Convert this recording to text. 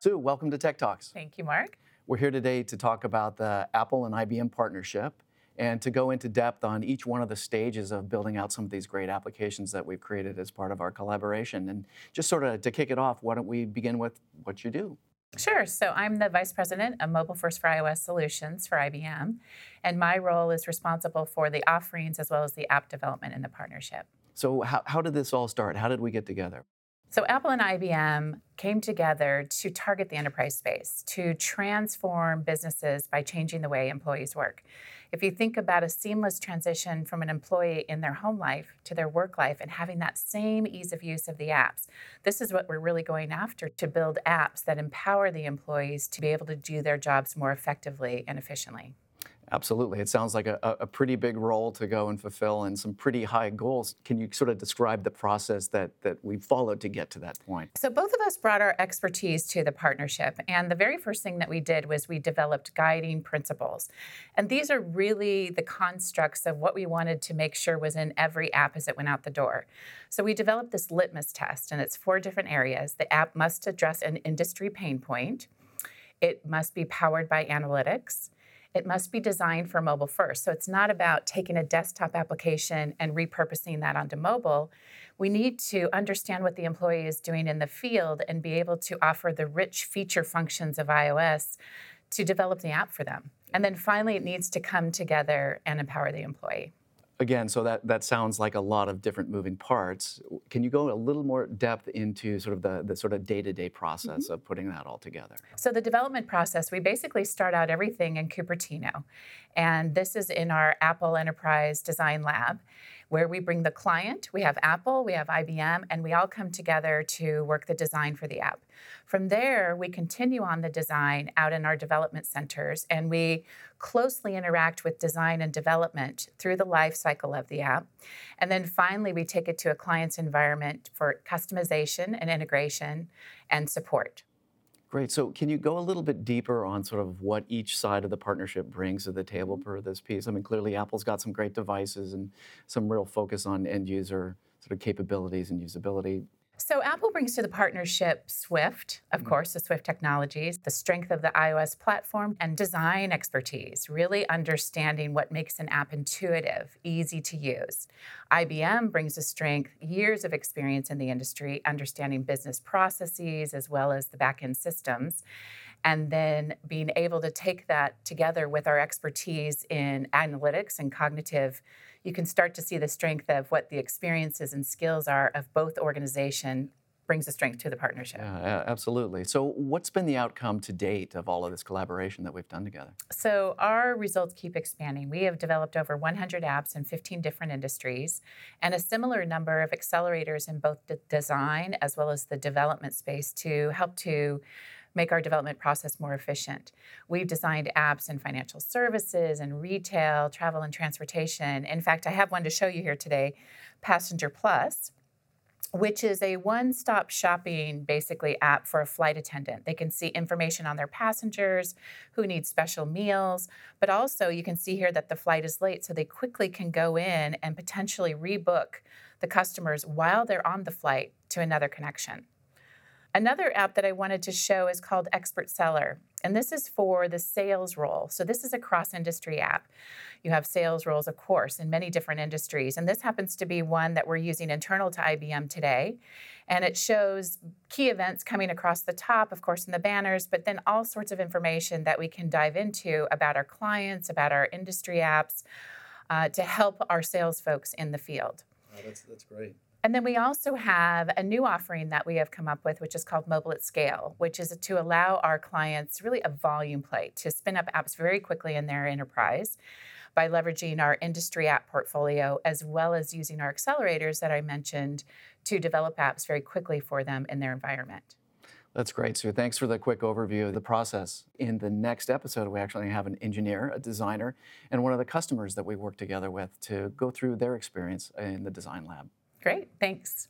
Sue, welcome to Tech Talks. Thank you, Mark. We're here today to talk about the Apple and IBM partnership and to go into depth on each one of the stages of building out some of these great applications that we've created as part of our collaboration. And just sort of to kick it off, why don't we begin with what you do? Sure. So I'm the Vice President of Mobile First for iOS Solutions for IBM, and my role is responsible for the offerings as well as the app development in the partnership. So, how, how did this all start? How did we get together? So, Apple and IBM came together to target the enterprise space, to transform businesses by changing the way employees work. If you think about a seamless transition from an employee in their home life to their work life and having that same ease of use of the apps, this is what we're really going after to build apps that empower the employees to be able to do their jobs more effectively and efficiently. Absolutely. It sounds like a, a, pretty big role to go and fulfill and some pretty high goals. Can you sort of describe the process that, that we followed to get to that point? So, both of us brought our expertise to the partnership. And the very first thing that we did was we developed guiding principles. And these are really the constructs of what we wanted to make sure was in every app as it went out the door. So, we developed this litmus test, and it's four different areas. The app must address an industry pain point, it must be powered by analytics it must be designed for mobile first. So it's not about taking a desktop application and repurposing that onto mobile. We need to understand what the employee is doing in the field and be able to offer the rich feature functions of iOS to develop the app for them. And then finally, it needs to come together and empower the employee again, so that, that sounds like a lot of different moving parts. Can you go a little more depth into sort of the, the sort of day-to-day process mm-hmm. of putting that all together? So the development process, we basically start out everything in Cupertino. And this is in our Apple Enterprise Design Lab where we bring the client, we have Apple, we have IBM, and we all come together to work the design for the app. From there, we continue on the design out in our development centers, and we closely interact with design and development through the life cycle of the app. And then finally, we take it to a client's environment for customization and integration and support. Great. So, can you go a little bit deeper on sort of what each side of the partnership brings to the table mm-hmm. for this piece? I mean, clearly, Apple's got some great devices and some real focus on end user sort of capabilities and usability. So Apple brings to the partnership Swift, of mm-hmm. course, the Swift technologies, the strength of the iOS platform, and design expertise, really understanding what makes an app intuitive, easy to use. IBM brings a strength, years of experience in the industry, understanding business processes as well as the backend systems and then being able to take that together with our expertise in analytics and cognitive you can start to see the strength of what the experiences and skills are of both organization brings a strength to the partnership. Yeah, absolutely. So, what's been the outcome to date of all of this collaboration that we've done together? So, our results keep expanding. We have developed over 100 apps in 15 different industries and a similar number of accelerators in both the design as well as the development space to help to make our development process more efficient. We've designed apps in financial services and retail, travel and transportation. In fact, I have one to show you here today Passenger Plus which is a one stop shopping basically app for a flight attendant. They can see information on their passengers, who need special meals, but also you can see here that the flight is late, so they quickly can go in and potentially rebook the customers while they're on the flight to another connection. Another app that I wanted to show is called Expert Seller, and this is for the sales role. So, this is a cross industry app. You have sales roles, of course, in many different industries, and this happens to be one that we're using internal to IBM today. And it shows key events coming across the top, of course, in the banners, but then all sorts of information that we can dive into about our clients, about our industry apps uh, to help our sales folks in the field. Oh, that's, that's great. And then we also have a new offering that we have come up with, which is called Mobile at Scale, which is to allow our clients really a volume play to spin up apps very quickly in their enterprise by leveraging our industry app portfolio as well as using our accelerators that I mentioned to develop apps very quickly for them in their environment. That's great, Sue. Thanks for the quick overview of the process. In the next episode, we actually have an engineer, a designer, and one of the customers that we work together with to go through their experience in the design lab. Great, thanks.